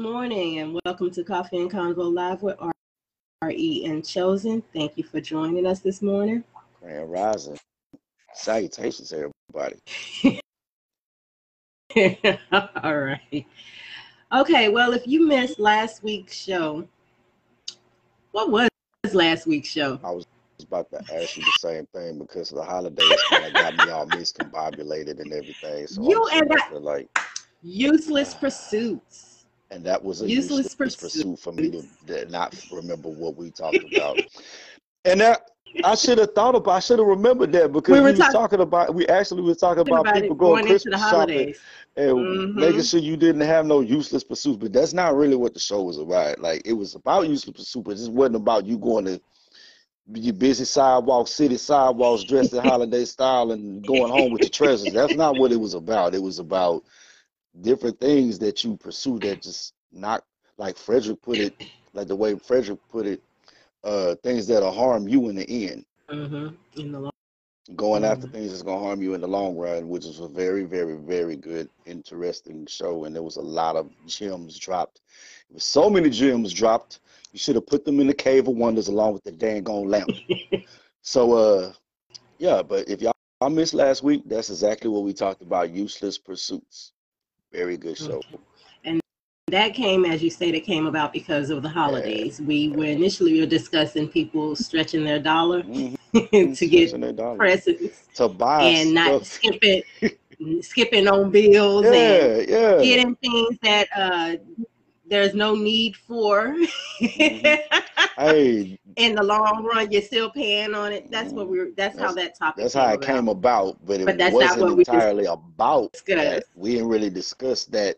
morning and welcome to Coffee and Convo Live with RE and Chosen. Thank you for joining us this morning. Grand Rising. Salutations, everybody. All right. Okay, well, if you missed last week's show, what was last week's show? I was about to ask you the same thing because of the holidays kind of got me all miscombobulated and everything. So You I'm and I- like, Useless ah. pursuits. And that was a Useless useless, pursuit. for me to, not remember what we talked about. and that I should have thought about. I should have remembered that because We we, were were talk- talking about. We actually were talking about, About people going going Christmas shopping holidays. and Mhm. making sure you didn't have no useless pursuits. But that's not really what the show was about. Like it was about useless pursuits, but it just wasn't about you going to your busy sidewalks, city sidewalks, dressed in holiday style, and going home with your treasures. That's not what it was about. It was about different things that you pursue that just not like Frederick put it, like the way Frederick put it, uh, things that'll harm you in the end. hmm In the long Going after Mhm. things that's gonna harm you in the long run, which is a very, very, very good, interesting show. And there was a lot of gems dropped. There was so many gems dropped. You should have put them in the cave of wonders along with the dang on lamp. So uh yeah, but if y'all I missed last week, that's exactly what we talked about. Useless pursuits. Very good show. And that came, as you said, it came about because of the holidays. We were initially discussing people stretching their dollar Mhm. to get presents to buy and not skipping skipping on bills and Yeah, yeah. getting things that uh there's no need for Mhm. Hey, in the long run you're still paying on it that's what we're that's, how that topic that's how it came came about. about, but it But that's wasn't entirely about that. We didn't really discuss that,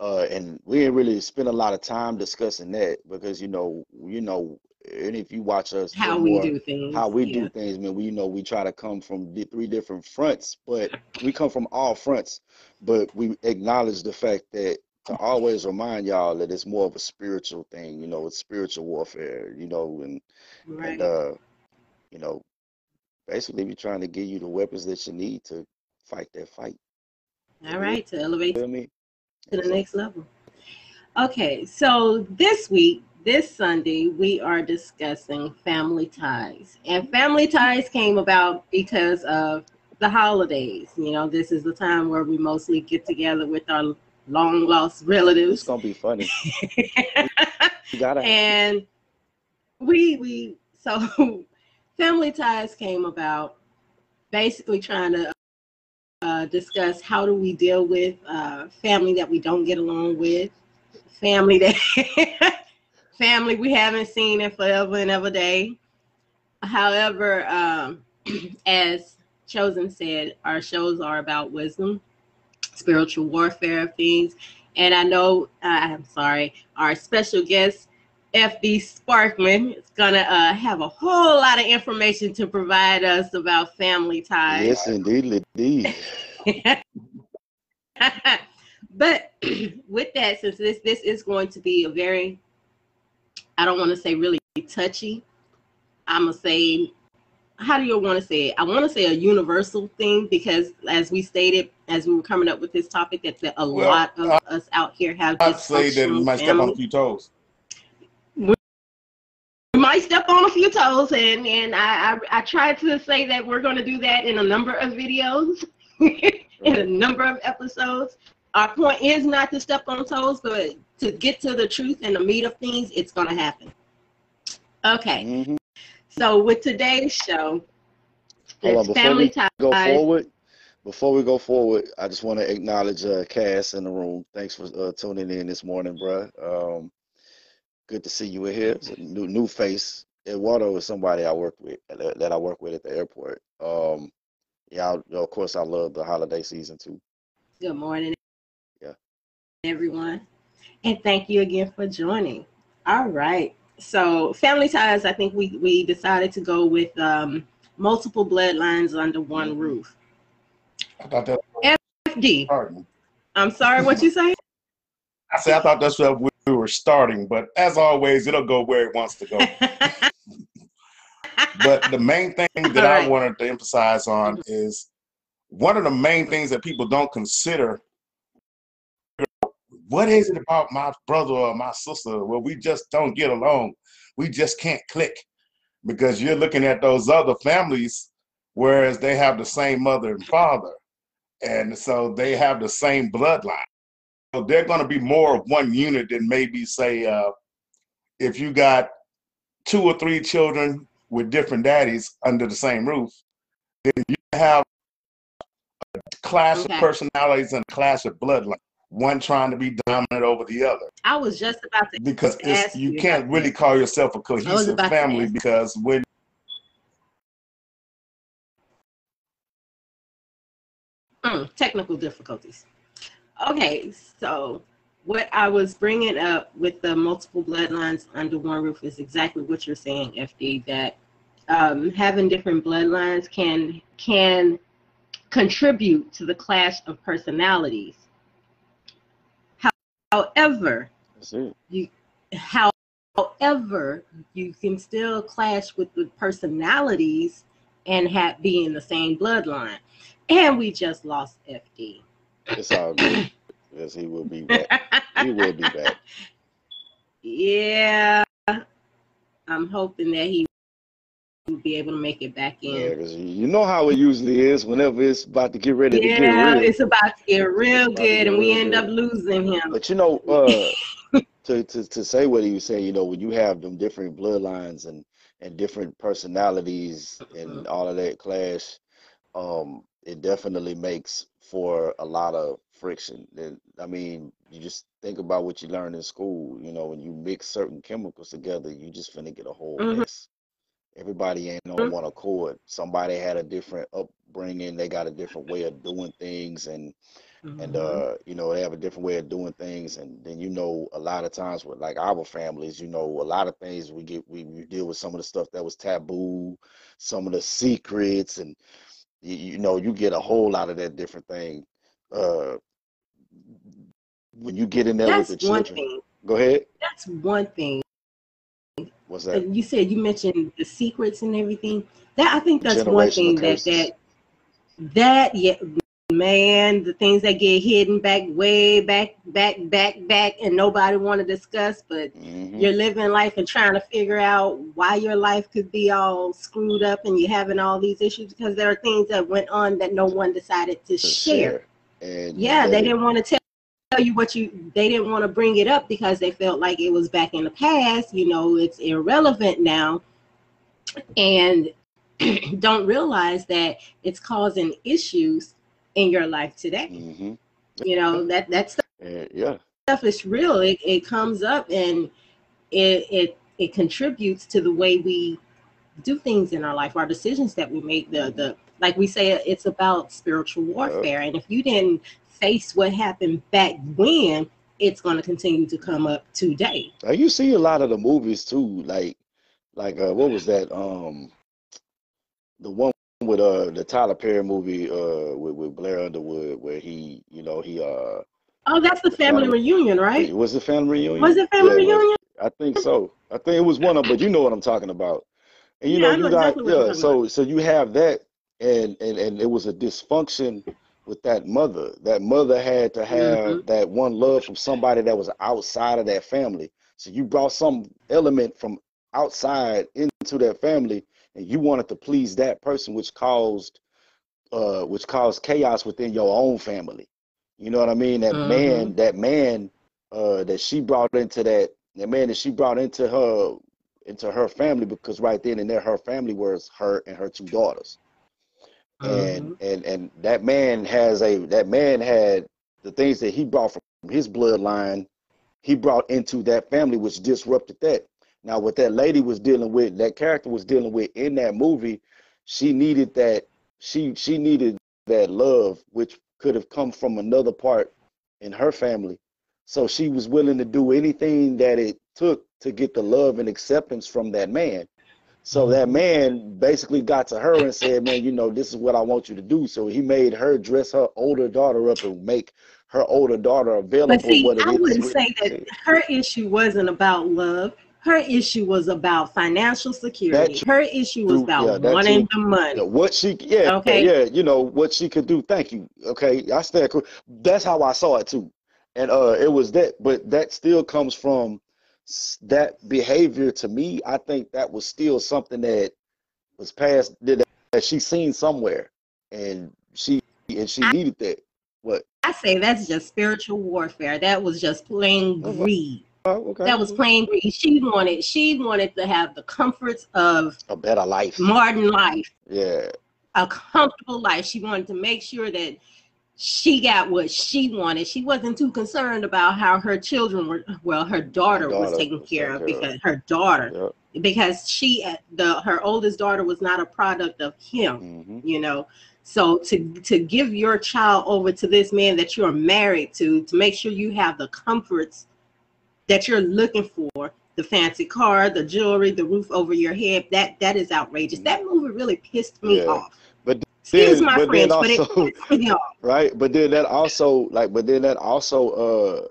uh, and we didn't really spend a lot of time discussing that because you know, you know, and if you watch us how we more do things how we yeah. do things, man, we you know we try to come from three different fronts, but we come from all fronts, but we acknowledge the fact that to always remind y'all that it's more of a spiritual thing, you know, it's spiritual warfare, you know, and right. and uh, you know, basically we're trying to give you the weapons that you need to fight that fight. all right to elevate You me? to the So, next level. Okay so this week this sunday we are discussing family ties. And family ties came about because of the holidays. You know this is the time where we mostly get together with our long lost relatives. It's gonna be funny. You gotta and we we so family ties came about basically trying to uh, discuss how do we deal with uh, family that we don't get along with family that family we haven't seen in forever and ever day however um, as chosen said our shows are about wisdom spiritual warfare of things and i know uh, i'm sorry our special guest FD Sparkman is gonna uh, have a whole lot of information to provide us about family ties. Yes, indeed, indeed. but with that, since this this is going to be a very, I don't want to say really touchy. I'm gonna say, how do you want to say it? I want to say a universal thing because, as we stated, as we were coming up with this topic, that that a Well, lot of us out here have I'd say that we might step on a few toes. we might step on a few toes and and I, I i tried to say that we're going to do that in a number of videos in a number of episodes our point is not to step on toes but to get to the truth and the meat of things it's going to happen okay Mhm. So with today's show Hold on, before family we ties go forward, before we go forward, I just want to acknowledge uh, Cass in the room. Thanks for uh, tuning in this morning, bruh. Um, good to see you in here. It's a new new face. Eduardo is somebody I work with that, that I work with at the airport. Um, yeah, I, of course, I love the holiday season too. good morning Yeah. everyone and thank you again for joining all right so family ties i think we we decided to go with um multiple bloodlines under one Mhm. roof I thought that fd starting. i'm sorry what you say I said I thought that's where we we were starting, but as always, it'll go where it wants to go. But the main thing that All I right. wanted to emphasize on is one of the main things that people don't consider what is it about my brother or my sister where we just don't get along? We just can't click because you're looking at those other families, whereas they have the same mother and father. And so they have the same bloodline. So they're going to be more of one unit than maybe, say, uh, if you got two or three children with different daddies under the same roof, then you have a clash okay. of personalities and a clash of bloodline. One trying to be dominant over the other. I was just about to because you, you can't really call yourself a cohesive family because when mm, technical difficulties. Okay, so what I was bringing up with the multiple bloodlines under one roof is exactly what you're saying, FD. That um, having different bloodlines can can contribute to the clash of personalities. However, you how however you can still clash with the personalities and have be in the same bloodline. And we just lost FD. It's all good. yes, he will be back. he will be back. Yeah. I'm hoping that he be able to make it back in. Yeah, you know how it usually is whenever it's about to get ready yeah, to get real. it's about to get real good get and we end good. up losing him. But you know, uh, to, to, to say what he was saying, you know, when you have them different bloodlines and, and different personalities and mm-hmm. all of that clash, um, it definitely makes for a lot of friction. And I mean, you just think about what you learn in school. You know, when you mix certain chemicals together, you just finna get a whole mm-hmm. mess. Everybody ain't on mm-hmm. one accord. Somebody had a different upbringing. They got a different way of doing things, and mm-hmm. and uh, you know, they have a different way of doing things. And then you know, a lot of times with like our families, you know, a lot of things we get we, we deal with some of the stuff that was taboo, some of the secrets, and you, you know you get a whole lot of that different thing uh when you get in there that's with the children thing. go ahead that's one thing what's that you said you mentioned the secrets and everything that i think that's one thing that that that yeah man the things that get hidden back way back back back back and nobody want to discuss but mm-hmm. you're living life and trying to figure out why your life could be all screwed up and you're having all these issues because there are things that went on that no one decided to, to share. share. yeah they didn't want to tell tell you what you they didn't want to bring it up because they felt like it was back in the past you know it's irrelevant now and don't realize that it's causing issues in your life today. Mm-hmm. You know that that stuff, uh, yeah stuff is real. It it comes up and it it it contributes to the way we do things in our life, our decisions that we make. The the like we say, it's about spiritual warfare. And if you didn't face what happened back when, it's going to continue to come up today. You see a lot of the movies too, like like uh, what was that? Um, the one with uh the Tyler Perry movie uh with, with Blair Underwood where he you know he uh oh that's the family, reunion right was the family reunion was it family yeah, reunion I think so I think it was one of them, but you know what I'm talking about and you yeah, know you got exactly yeah so about. so you have that and and and it was a dysfunction with that mother that mother had to have mm-hmm. that one love from somebody that was outside of that family so you brought some element from outside into that family and you wanted to please that person, which caused uh, which caused chaos within your own family. You know what I mean? That mm-hmm. man, that man uh, that she brought into that, that man that she brought into her into her family because right then and there her family was her and her two daughters. Mm-hmm. And and and that man has a that man had the things that he brought from his bloodline, he brought into that family, which disrupted that. Now, what that lady was dealing with, that character was dealing with in that movie, she needed that she she needed that love, which could have come from another part in her family. So she was willing to do anything that it took to get the love and acceptance from that man. So that man basically got to her and said, "Man, you know, this is what I want you to do." So he made her dress her older daughter up and make her older daughter available. But see, I wouldn't say that her issue wasn't about love. Her issue was about financial security. Her issue was about yeah, wanting the money. What she, yeah, okay, yeah, you know what she could do. Thank you. Okay, I stand. That's how I saw it too. and uh, it was that, but that still comes from that behavior. To me, I think that was still something that was passed that, that she seen somewhere, and she and she needed that. What? I say that's just spiritual warfare. That was just plain oh, greed. Oh, okay. That was plain greed. She wanted she wanted to have the comforts of a better life. modern life, Yeah, a comfortable life. She wanted to make sure that she got what she wanted. She wasn't too concerned about how her children were well, her daughter, was daughter taken was care taken of care of. because her daughter yeah. because she the her oldest daughter was not a product of him. hmm you know so to to give your child over to this man that you're married to to make sure you have the comforts that you're looking for the fancy car the jewelry the roof over your head that that is outrageous that movie really pissed me Yeah. off excuse then- my but french then but it also- off right? But then that also like, but then that also, uh,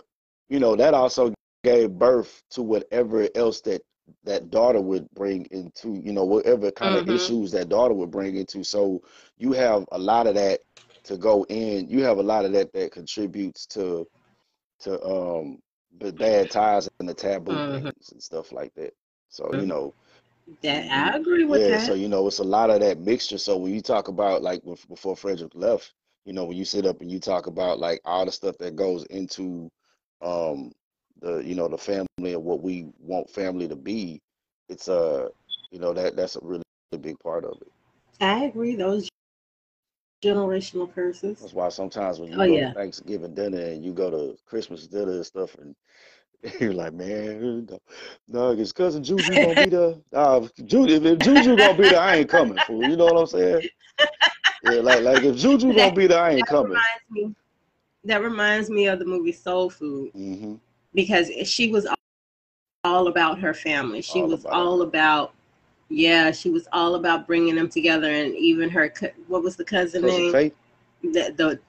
you know, that also gave birth to whatever else that that daughter would bring into, you know, whatever kind of Mhm. issues that daughter would bring into. So you have a lot of that to go in. You have a lot of that that contributes to to um the bad ties and the taboo Mhm. things and stuff like that. So you Mhm. know, that i agree with yeah, that so you know, it's a lot of that mixture. So when you talk about like before Frederick left, you know, when you sit up and you talk about like all the stuff that goes into um the you know the family and what we want family to be, it's uh you know that that's a really big part of it. i agree those generational curses That's why sometimes when you Oh, go yeah. to Thanksgiving dinner and you go to Christmas dinner and stuff, and you're like, man, no, no, is cousin Juju gonna be there? Juju, if, if Juju gonna be there, I ain't coming, fool. You know what I'm saying? Yeah, like like if Juju gonna be there, I ain't that coming. reminds me that reminds me of the movie soul food hmm because she was all about her family. She All was about all about, yeah, she was all about bringing them together. And even her, what was the cousin Cousin name? Faith, The, the,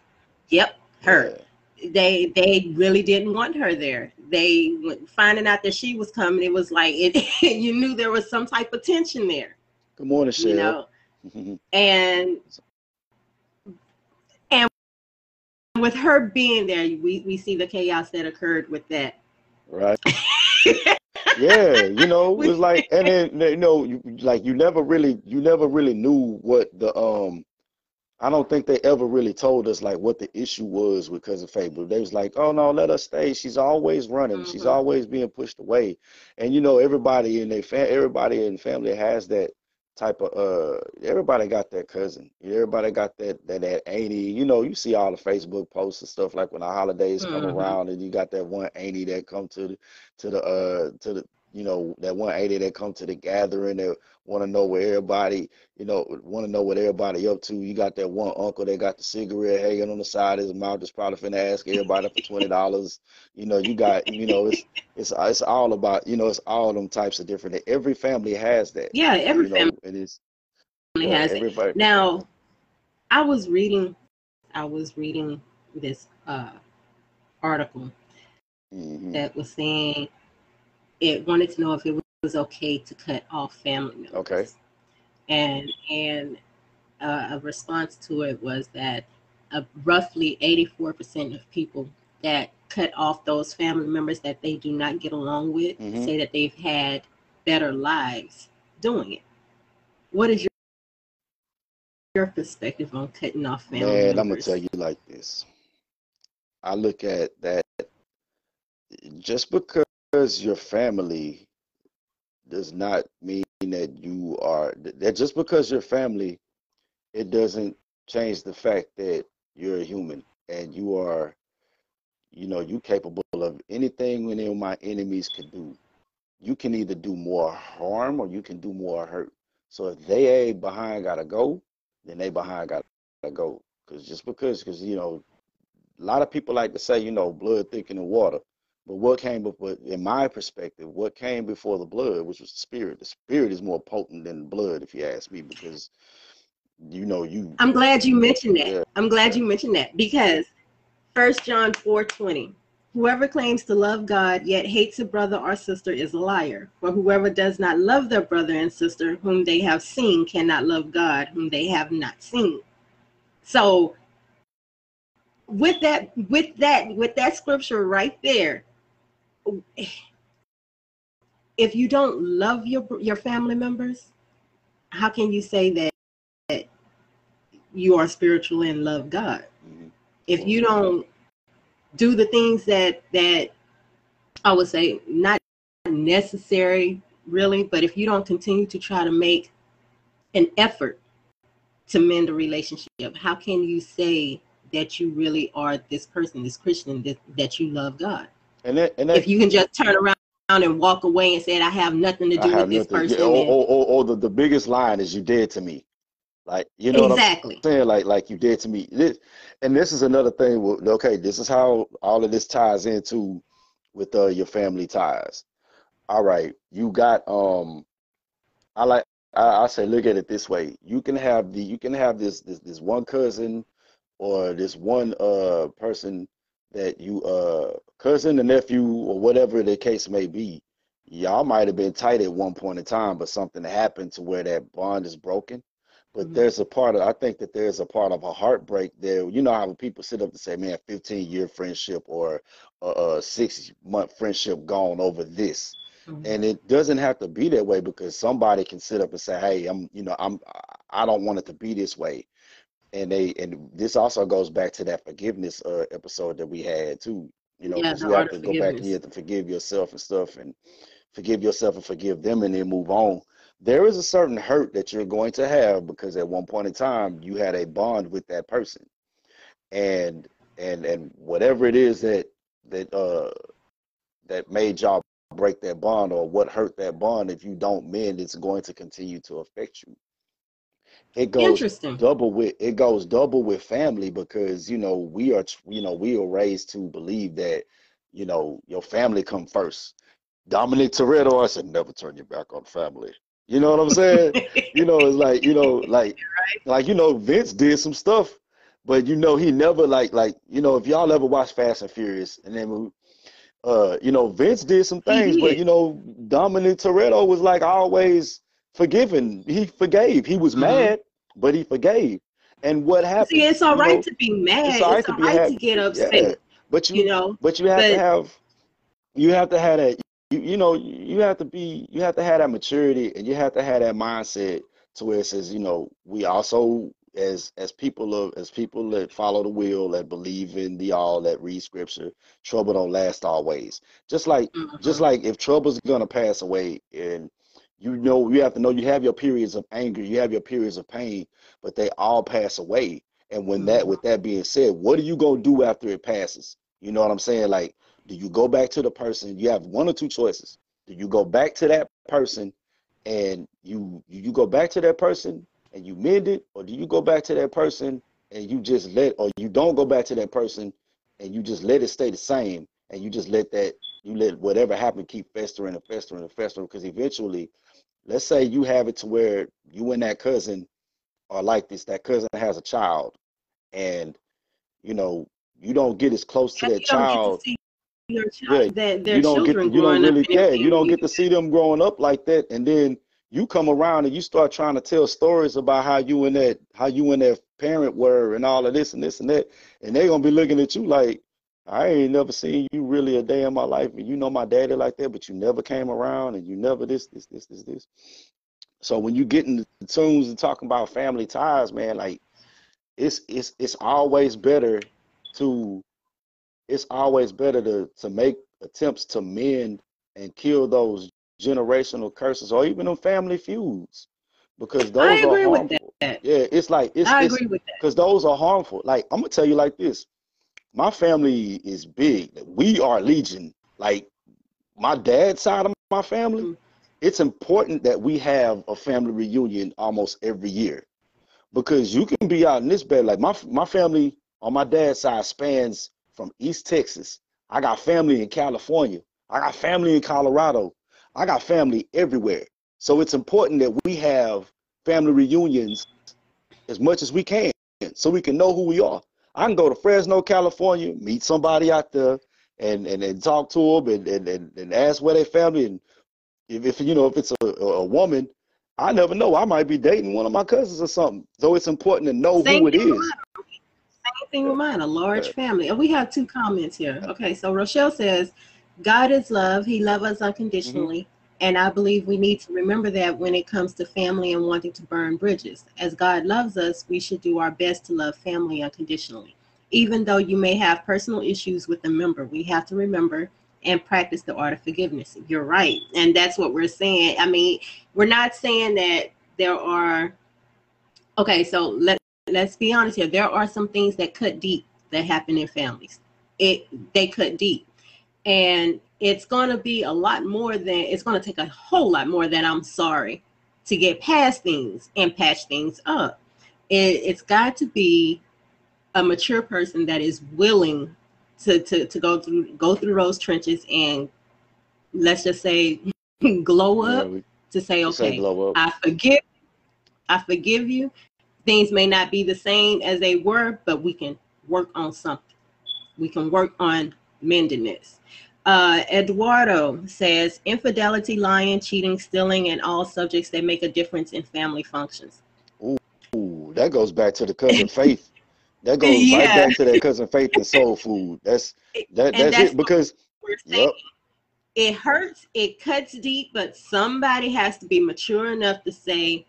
yep, her. They they really didn't want her there. They finding out that she was coming. It was like it. you knew there was some type of tension there. Good morning, You Shell. know, and and with her being there, we we see the chaos that occurred with that. right? yeah, you know, it was like, and then you know, you like you never really, you never really knew what the um. I don't think they ever really told us like what the issue was with cousin Faith, but they was like, "Oh no, let her stay. She's always running. She's Mhm. always being pushed away." And you know, everybody in their fa- everybody in family has that type of uh. Everybody got that cousin. Everybody got that that that auntie. You know, you see all the Facebook posts and stuff like when the holidays come Mhm. around, and you got that one auntie that come to the to the uh to the you know that one auntie that come to the gathering that want to know where everybody you know want to know what everybody up to. You got that one uncle that got the cigarette hanging on the side of his mouth, just probably finna ask everybody for twenty dollars. You know, you got you know it's it's it's all about you know it's all them types of different. Every family has that. Yeah, every you know, family it is. has it. Now, I was reading, I was reading this uh, article Mhm. that was saying it wanted to know if it was okay to cut off family members. Okay. And and uh, a response to it was that uh, roughly 84% of people that cut off those family members that they do not get along with Mhm. say that they've had better lives doing it. What is your your perspective on cutting off family Man, I'm gonna tell you like this. I look at that just because your family does not mean that you are that just because you're family, it doesn't change the fact that you're a human and you are, you know, you capable of anything any of my enemies could do. You can either do more harm or you can do more hurt. So if they ain't behind gotta go, then they behind gotta go. Cause just because, cause you know, a lot of people like to say, you know, blood thicker than water. But what came before, in my perspective, what came before the blood, which was the spirit. The spirit is more potent than the blood, if you ask me, because you know you. I'm glad you mentioned that. Yeah. I'm glad you mentioned that because First John 4:20. Whoever claims to love God yet hates a brother or sister is a liar. For whoever does not love their brother and sister whom they have seen cannot love God whom they have not seen. So with that, with that, with that scripture right there, if you don't love your your family members, how can you say that, that you are spiritual and love God? If you mm-hmm. don't do the things that that I would say not necessary really, but if you don't continue to try to make an effort to mend a relationship, how can you say that you really are this person, this Christian, that, that you love God? And that, and that, If you can just turn around and walk away and say, I have nothing to do with this nothing. person. Yeah, or, or, or, or the, the biggest line is you dead to me. Like you know what I'm exactly. saying? Like like you dead to me. This, and this is another thing. with- Okay, this is how all of this ties into with uh, your family ties. All right, you got um. I like I, I say look at it this way. You can have the you can have this this this one cousin or this one uh person that you uh cousin, the nephew, or whatever the case may be. Y'all might have been tight at one point in time, but something happened to where that bond is broken. But Mhm. there's a part of I think that there's a part of a heartbreak there. You know how people sit up and say, "Man, 15 year friendship or a, a six month friendship gone over this," Mhm. and it doesn't have to be that way because somebody can sit up and say, "Hey, I'm, you know, I'm, I don't want it to be this way," and they, and this also goes back to that forgiveness uh, episode that we had too. You know, Yeah, because the you have to go back and you have to forgive yourself and stuff, and forgive yourself and forgive them, and then move on. There is a certain hurt that you're going to have because at one point in time you had a bond with that person, and and and whatever it is that that uh that made y'all break that bond or what hurt that bond if you don't mend it's going to continue to affect you it goes Interesting. double with it goes double with family because you know we are you know we are raised to believe that you know your family come first. Dominic toretto i said never turn your back on family. You know what i'm saying? You know it's like you know like like you know vince did some stuff but you know he never like like you know if y'all ever watch fast and furious and then we- uh you know vince did some things but you know dominic toretto was like always forgiving. He forgave. He was Mhm. mad but he forgave and what happened See, it's all right know to be mad. it's all right It's to all be right to get yeah upset, but you you know. but you have to have you have to have that you, you know you have to be you have to have that maturity and you have to have that mindset to where it says you know we also as as people of as people that follow the will that believe in the all that read scripture trouble don't last always just like just Mhm. like if trouble's gonna pass away and you know you have to know you have your periods of anger you have your periods of pain but they all pass away. And when that Mhm. with that being said what are you gonna do after it passes? You know what i'm saying? Like do you go back to the person? You have one or two choices. Do you go back to that person and you you go back to that person and you mend it? Or do you go back to that person and you just let or you don't go back to that person and you just let it stay the same? And you just let that you let whatever happened keep festering and festering and festering because eventually let's say you have it to where you and that cousin are like this that cousin has a child and you know you don't get as close to that to child your yeah child, their, their you don't get children you don't really yeah you don't get to see them growing up like that and then you come around and you start trying to tell stories about how you and that how you and that parent were and all of this and this and that and they're gonna be looking at you like I ain't never seen you really a day in my life and you know my daddy like that but you never came around and you never this this this this this so when you get into the tunes and talking about family ties man like it's it's it's always better to it's always better to to make attempts to mend and kill those generational curses or even them family feuds because I those are agree with harmful. that. Yeah, it's like it's I it's agree with that. because those are harmful. Like I'm gonna tell you like this, my family is big. We are legion. Like my dad's side of my family, Mhm. it's important that we have a family reunion almost every year because you can be out in this bed. Like my my family on my dad's side spans from East Texas. I got family in California. I got family in Colorado. I got family everywhere. So it's important that we have family reunions as much as we can so we can know who we are. I can go to Fresno, California, meet somebody out there and and, and talk to them and, and, and, and ask where they family and if, if you know if it's a, a woman, I never know. I might be dating one of my cousins or something. So it's important to know Same who it is. is. Same thing with mine, a large family. And we have two comments here. Okay, so Rochelle says, God is love. He loves us mm-hmm. unconditionally. And I believe we need to remember that when it comes to family and wanting to burn bridges. As God loves us, we should do our best to love family unconditionally. Even though you may have personal issues with a member, we have to remember and practice the art of forgiveness. You're right. And that's what we're saying. I mean, we're not saying that there are okay, so let let's be honest here. There are some things that cut deep that happen in families. It they cut deep. And it's going to be a lot more than it's going to take a whole lot more than I'm sorry to get past things and patch things up. It, it's got to be a mature person that is willing to, to, to go through go through those trenches and let's just say glow up yeah, we, to say okay I forgive I forgive you. Things may not be the same as they were, but we can work on something. We can work on mending this. Uh, Eduardo says infidelity, lying, cheating, stealing, and all subjects that make a difference in family functions. Ooh, that goes back to the cousin Faith. That goes yeah. right back to that cousin Faith and soul food. That's that. That's, that's, it because yep. it hurts. It cuts deep, but somebody has to be mature enough to say,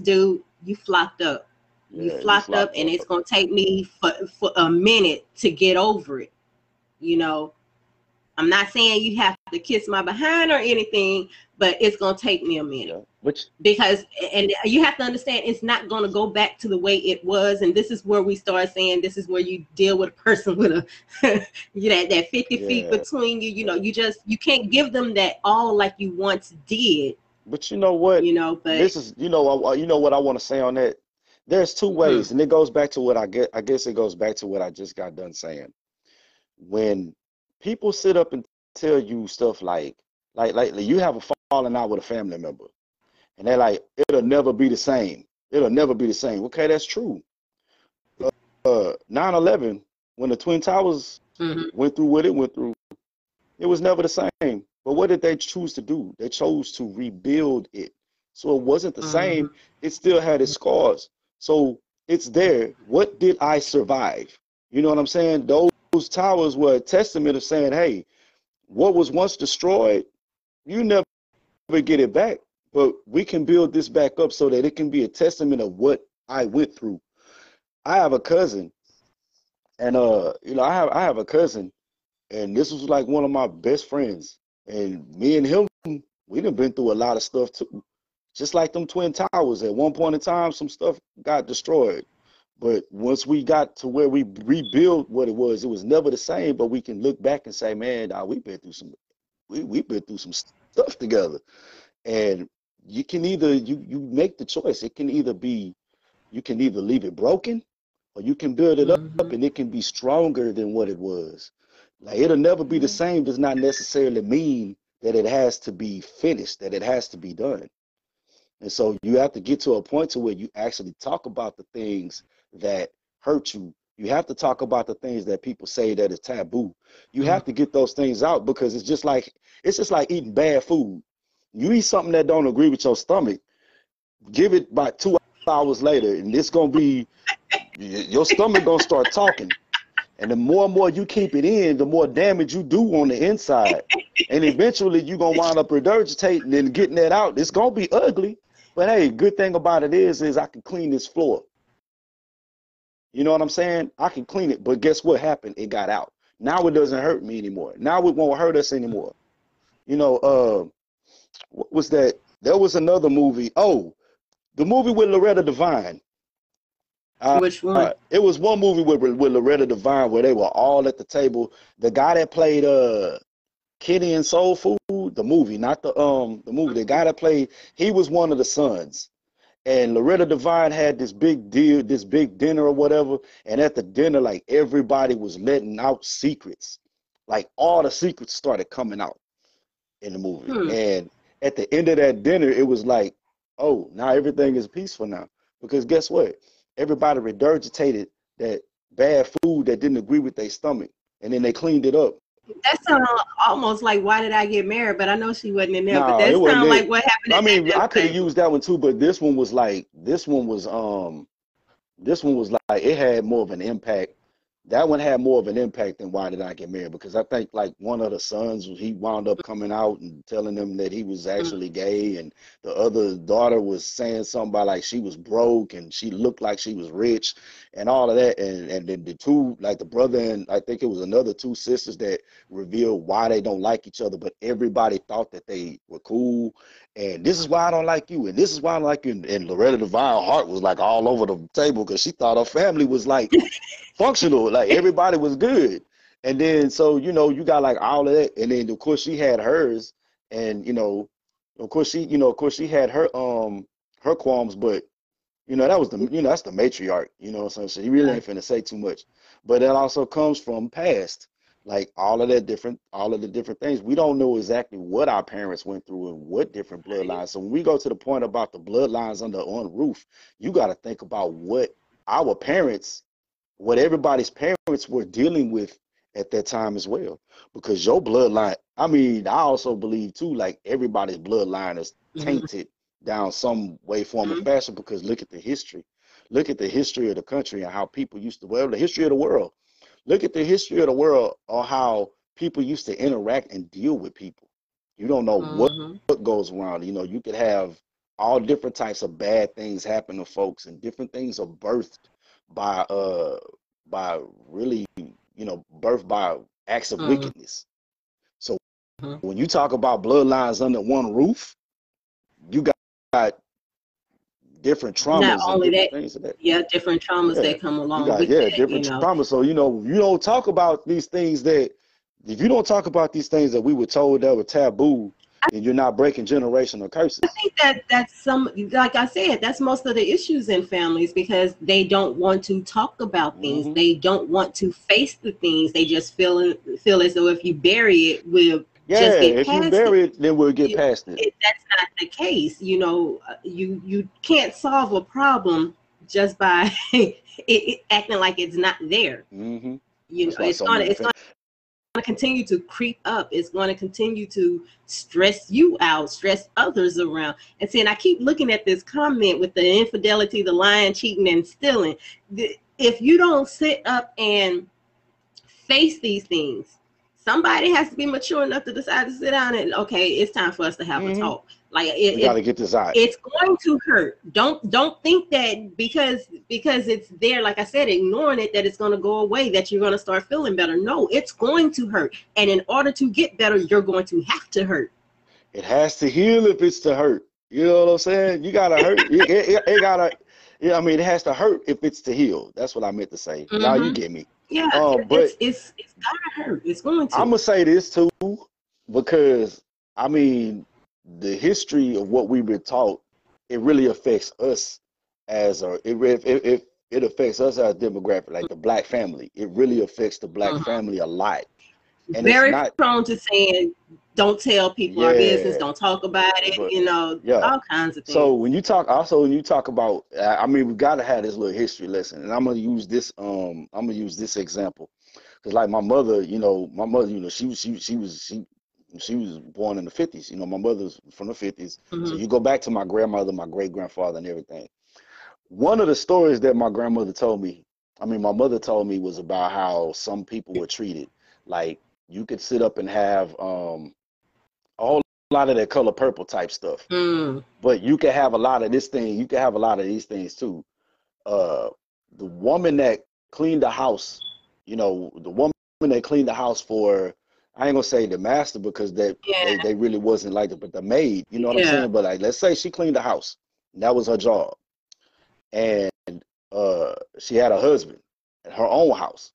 "Dude, you flopped up. You flopped, you flopped up, up, and it's gonna take me for for a minute to get over it." You know, I'm not saying you have to kiss my behind or anything, but it's gonna take me a minute. Yeah. Which because and you have to understand it's not gonna go back to the way it was, and this is where we start saying this is where you deal with a person with a you know that 50 yeah. feet between you. You know, you just you can't give them that all like you once did. But you know what? You know, but this is you know you know what I want to say on that. There's two ways, mm-hmm. and it goes back to what I get. I guess it goes back to what I just got done saying. When people sit up and tell you stuff like, like, like you have a falling out with a family member, and they're like, it'll never be the same. It'll never be the same. Okay, that's true. Uh, uh 9/11, when the Twin Towers mm-hmm. went through what it went through, it was never the same. But what did they choose to do? They chose to rebuild it. So it wasn't the mm-hmm. same. It still had its scars. So it's there. What did I survive? You know what I'm saying? Those those towers were a testament of saying, hey, what was once destroyed, you never get it back. But we can build this back up so that it can be a testament of what I went through. I have a cousin, and uh, you know, I have I have a cousin, and this was like one of my best friends. And me and him, we done been through a lot of stuff too. Just like them twin towers. At one point in time, some stuff got destroyed. But once we got to where we rebuilt what it was, it was never the same. But we can look back and say, man, nah, we've been through some, we we've been through some stuff together. And you can either you you make the choice. It can either be, you can either leave it broken, or you can build it mm-hmm. up, and it can be stronger than what it was. Like it'll never be the mm-hmm. same. Does not necessarily mean that it has to be finished, that it has to be done. And so you have to get to a point to where you actually talk about the things that hurt you. You have to talk about the things that people say that is taboo. You have mm-hmm. to get those things out because it's just like it's just like eating bad food. You eat something that don't agree with your stomach, give it about two hours later, and it's gonna be your stomach gonna start talking. And the more and more you keep it in, the more damage you do on the inside. And eventually you're gonna wind up regurgitating and getting that out. It's gonna be ugly. But hey, good thing about it is is I can clean this floor. You know what I'm saying? I can clean it, but guess what happened? It got out. Now it doesn't hurt me anymore. Now it won't hurt us anymore. You know, uh, what was that? There was another movie. Oh, the movie with Loretta Devine. Uh, Which one? Uh, it was one movie with with Loretta Devine where they were all at the table. The guy that played uh Kenny and Soul Food, the movie, not the um the movie. The guy that played, he was one of the sons and Loretta Devine had this big deal, this big dinner or whatever. And at the dinner, like everybody was letting out secrets. Like all the secrets started coming out in the movie. Hmm. And at the end of that dinner, it was like, oh, now everything is peaceful now. Because guess what? Everybody regurgitated that bad food that didn't agree with their stomach. And then they cleaned it up that sounds almost like why did I get married? But I know she wasn't in there. No, but that sounds like what happened. I mean, I could have used that one too, but this one was like this one was um this one was like it had more of an impact that one had more of an impact than why did I get married? Because I think like one of the sons, he wound up coming out and telling them that he was Mm-hmm. actually gay, and the other daughter was saying something about like she was broke and she looked like she was rich, and all of that. And and then the two, like the brother and I think it was another two sisters that revealed why they don't like each other, but everybody thought that they were cool. And this is why I don't like you, and this is why I don't like you. And, and Loretta Devine Hart was like all over the table because she thought her family was like functional, like everybody was good. And then so you know you got like all of that, and then of course she had hers, and you know, of course she you know of course she had her um her qualms, but you know that was the you know that's the matriarch, you know what I'm saying. So he really ain't finna say too much, but that also comes from past, like all of that different all of the different things. We don't know exactly what our parents went through and what different bloodlines. So when we go to the point about the bloodlines under one roof, you got to think about what our parents what everybody's parents were dealing with at that time as well. Because your bloodline, I mean, I also believe too, like everybody's bloodline is Mhm. tainted down some way, form, or Mhm. fashion. Because look at the history. Look at the history of the country and how people used to, well, the history of the world. Look at the history of the world or how people used to interact and deal with people. You don't know what Mhm. what goes around. You know, you could have all different types of bad things happen to folks, and different things are birthed by uh by really you know birthed by acts of Mhm. wickedness. So Mhm. when you talk about bloodlines under one roof, you got different traumas Not only that, things that. yeah, different traumas Yeah, that come along got with yeah that, you different know. traumas. So you know you don't talk about these things that if you don't talk about these things that we were told that were taboo, and you're not breaking generational curses. I think that that's some, like I said, that's most of the issues in families because they don't want to talk about things. hmm They don't want to face the things. They just feel feel as though if you bury it, we'll Yeah, if you past it. bury it, then we'll get It- past it. it, that's not the case. You know, uh, you you can't solve a problem just by it, acting like it's not there. hmm You That's know, it's gonna many it's fam- gonna continue to creep up. It's going to continue to stress you out, stress others around. And see, and I keep looking at this comment with the infidelity, the lying, cheating, and stealing. The- If you don't sit up and face these things, somebody has to be mature enough to decide to sit down and okay, it's time for us to have Mhm. a talk. Like it, we got to get this out. it's going to hurt don't don't think that because because it's there like i said ignoring it that it's going to go away that you're going to start feeling better no it's going to hurt and in order to get better you're going to have to hurt It has to heal if it's to hurt. You know what I'm saying? You gotta hurt. It, it, it- it gotta. Yeah, I mean, it has to hurt if it's to heal. That's what I meant to say. Y'all, you Mhm. get me. Yeah it- but it's it's it's gotta hurt it's going to I'm gonna say this too, because I mean, the history of what we've been taught, it really affects us as a. It it it, it affects us as a demographic, like the black family. It really affects the black Mhm. family a lot, and very not. prone to saying don't tell people our business don't talk about it but you know yeah. all kinds of things So when you talk, also when you talk about, I mean, we gotta have this little history lesson, and I'm gonna use this. Um, I'm gonna use this example, because like my mother, you know, my mother, you know, she was she she was she she was born in the 50s. You know, my mother's from the 50s. So Mhm. you go back to my grandmother, my great grandfather, and everything. One of the stories that my grandmother told me, I mean, my mother told me, was about how some people were treated. Like you could sit up and have um a whole lot of that color purple type stuff Mm. but you could have a lot of this thing. You could have a lot of these things too. Uh, the woman that cleaned the house, you know, the woman that cleaned the house for, I ain't gonna say the master because they yeah they, they really wasn't like it, but the maid, you know what I'm saying? But like, let's say she cleaned the house, that was her job, and uh, she had a husband at her own house,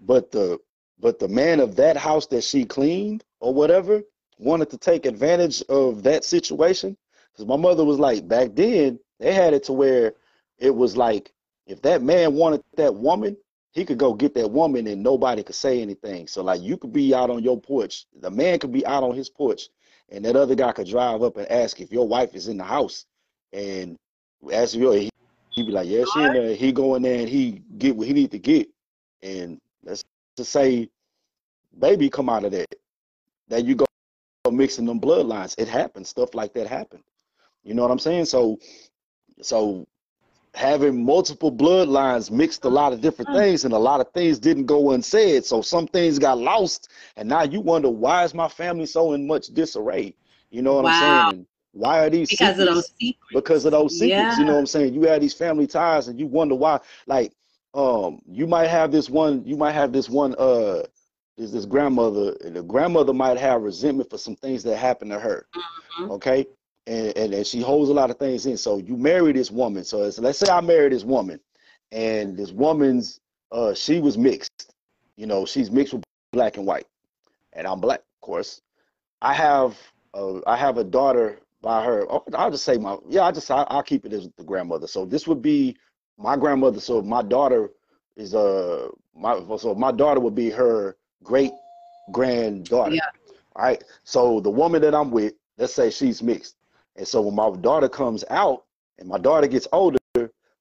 but the but the man of that house that she cleaned or whatever wanted to take advantage of that situation. Because my mother was like back then they had it to where it was like if that man wanted that woman he could go get that woman and nobody could say anything. So like you could be out on your porch. The man could be out on his porch and that other guy could drive up and ask if your wife is in the house. And ask if your he, he'd be like yeah she in there. He go in there and he get what he need to get. And let's just say baby come out of that that you go mixing them bloodlines it happens stuff like that happen you know what i'm saying so so having multiple bloodlines mixed a lot of different Mm. things, and a lot of things didn't go unsaid. So some things got lost, and now you wonder why is my family so in much disarray? You know what Wow. I'm saying? Why are these because of those secrets. because of those secrets. You know what I'm saying? You have these family ties and you wonder why. Like, um, you might have this one, you might have this one uh is this grandmother, and the grandmother might have resentment for some things that happened to her. Mhm. Okay. And, and and she holds a lot of things in. So you marry this woman. So it's, let's say I marry this woman, and this woman's uh she was mixed. You know, she's mixed with black and white, and I'm black, of course. I have uh, I have a daughter by her. oh, I'll just say my yeah. I just I, I'll keep it as the grandmother. So this would be my grandmother. So my daughter is uh my so my daughter would be her great granddaughter. Yeah. All right. So the woman that I'm with, let's say she's mixed, and so when my daughter comes out and my daughter gets older,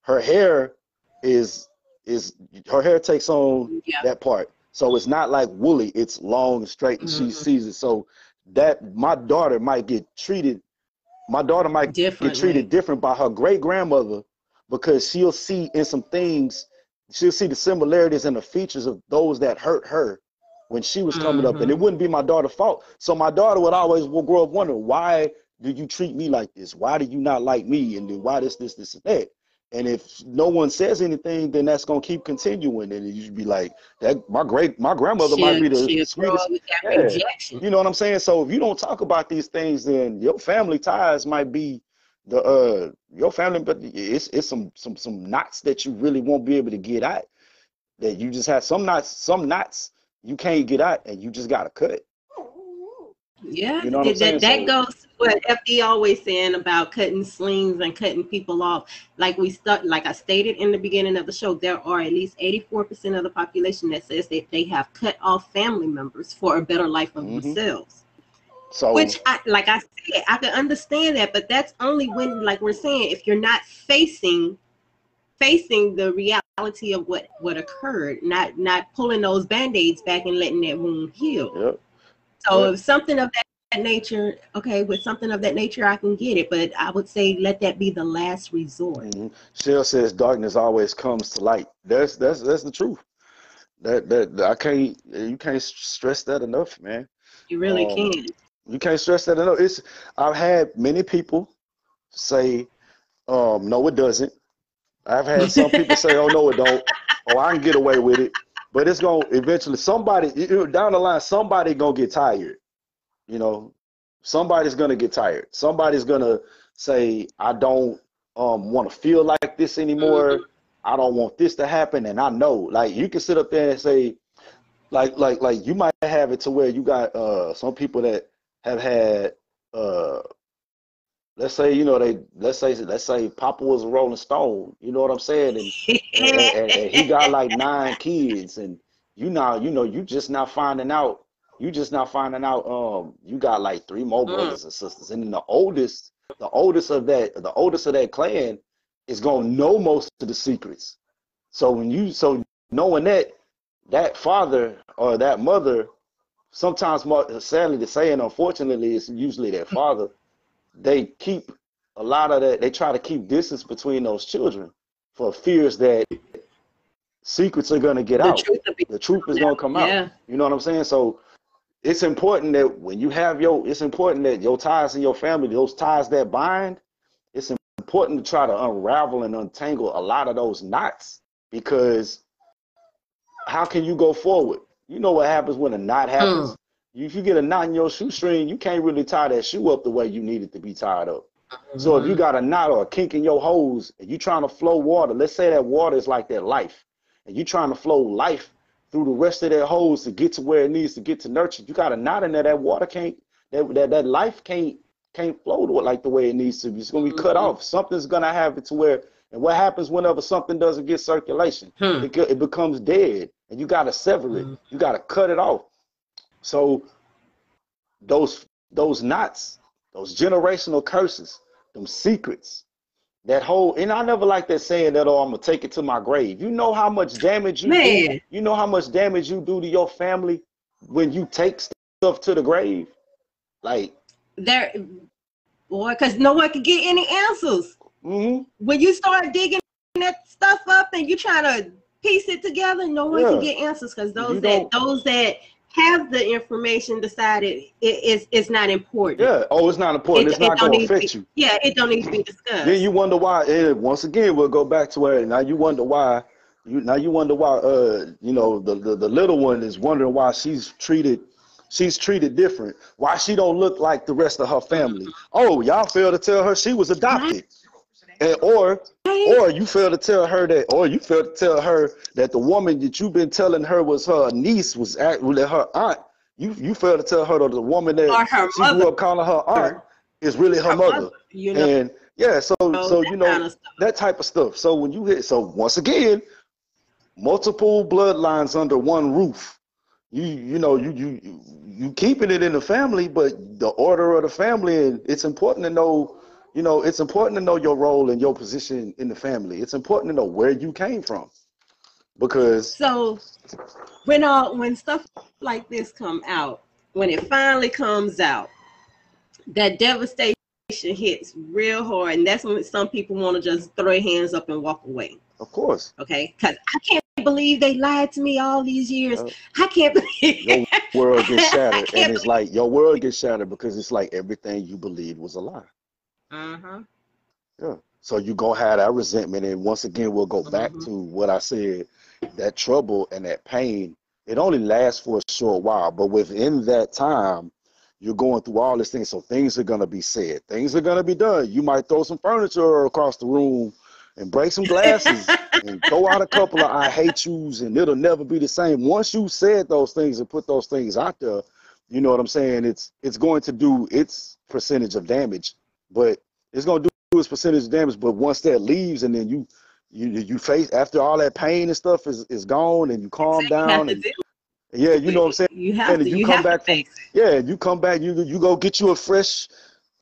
her hair is is her hair takes on Yeah. that part. So it's not like woolly, it's long and straight and she Mhm. sees it. So that my daughter might get treated, my daughter might get treated different by her great grandmother because she'll see in some things, she'll see the similarities and the features of those that hurt her when she was coming up. And it Mhm. wouldn't be my daughter's fault. So my daughter would always will grow up wondering, why do you treat me like this? Why do you not like me? And then why this, this, this, and that? And if no one says anything, then that's gonna keep continuing. And you'd be like, that my great my grandmother might be the sweetest up with that Yeah. you know what I'm saying? So if you don't talk about these things, then your family ties might be the uh your family, but it's it's some some some knots that you really won't be able to get out. That you just have some knots, some knots you can't get out, and you just gotta cut. Yeah, You know that, saying? that So- goes to what FD always saying about cutting slings and cutting people off. Like we start, like I stated in the beginning of the show, there are at least 84% of the population that says that they have cut off family members for a better life of Mhm. themselves. So Which, I, like I said, I can understand that, but that's only when, like we're saying, if you're not facing facing the reality of what what occurred, not not pulling those band-aids back and letting that wound heal. yep. So Yeah. if something of that nature, okay, with something of that nature, I can get it, but I would say let that be the last resort. Mhm. Shell says darkness always comes to light. That's that's that's the truth. That that I can't you can't stress that enough, man. You really Um, can. You can't stress that enough. It's I've had many people say, um, no, it doesn't. I've had some people say, oh no, it don't. Oh, I can get away with it. But it's gonna eventually somebody down the line, somebody gonna get tired. You know, somebody's gonna get tired. Somebody's gonna say, I don't um want to feel like this anymore. I don't want this to happen. And I know, like you can sit up there and say, like like like you might have it to where you got uh some people that have had uh let's say you know they let's say let's say Papa was a Rolling Stone, you know what I'm saying, and and, and- and he got like nine kids, and you now you know you just now finding out you just now finding out um you got like three more Mm. brothers and sisters, and then the oldest the oldest of that the oldest of that clan is gonna know most of the secrets. So when you so knowing that that father or that mother sometimes sadly to say and unfortunately it's usually their father they keep a lot of that they try to keep distance between those children for fears that secrets are going to get the out. truth the truth is going to come out. Yeah. you know what i'm saying? So it's important that when you have your it's important that your ties in your family those ties that bind it's important to try to unravel and untangle a lot of those knots because how can you go forward? You know what happens when a knot happens? Hmm. You, if you get a knot in your shoestring you can't really tie that shoe up the way you need it to be tied up so if you got a knot or a kink in your hose and you trying to flow water, let's say that water is like that life, and you trying to flow life through the rest of that hose to get to where it needs to get to nurture. You got a knot in there, that water can't, that that, that life can't can't flow to it like the way it needs to. be. It's gonna be cut Mhm. off. Something's gonna have it to where. And what happens whenever something doesn't get circulation? Hmm. It, it becomes dead, and you got to sever it. Mhm. You got to cut it off. So those those knots, those generational curses, them secrets, that whole and I never like that saying that oh I'm gonna take it to my grave. You know how much damage you do. You know how much damage you do to your family when you take stuff to the grave. Like, There, boy, because no one could get any answers. hmm When you start digging that stuff up and you try to piece it together, no one Yeah. can get answers because those You that those that have the information decided it is it's not important. Yeah. Oh, it's not important. It- it's not don't going to affect you. Yeah, it don't need to be discussed. Then you wonder why. And once again, we'll go back to where now you wonder why. You now you wonder why. Uh, you know, the, the the little one is wondering why she's treated. She's treated different. Why she don't look like the rest of her family? Oh, y'all failed to tell her she was adopted, and or Right? or you failed to tell her that, or you failed to tell her that the woman that you've been telling her was her niece was actually her aunt. You you failed to tell her that the woman that she mother. grew up calling her aunt is really her, Her mother. mother, you know, And yeah, so so that you know kind of that type of stuff. So when you hit, so once again, multiple bloodlines under one roof. You you know you you you- you keeping it in the family, but the order of the family, and it's important to know. You know, it's important to know your role and your position in the family. It's important to know where you came from, because So when all when stuff like this come out, when it finally comes out, that devastation hits real hard, and that's when some people want to just throw their hands up and walk away. of course, Okay, because I can't believe they lied to me all these years. Uh, I can't believe. your world gets shattered, and it's like your world gets shattered because it's like everything you believed was a lie. Uh-huh. Yeah. So you gonna have that resentment, and once again, we'll go back Mhm. to what I said. That trouble and that pain, it only lasts for a short while, but within that time, you're going through all these things. So things are gonna be said, things are gonna be done. You might throw some furniture across the room and break some glasses and throw out a couple of I hate yous, and it'll never be the same. Once you said those things and put those things out there, you know what I'm saying? It's it's going to do its percentage of damage, but it's gonna do its percentage of damage. But once that leaves, and then you you you face after all that pain and stuff is is gone, and you calm have down, and yeah, you know what I'm saying. You have And to. you You, come back from- it. Yeah, you come back, you you go get you a fresh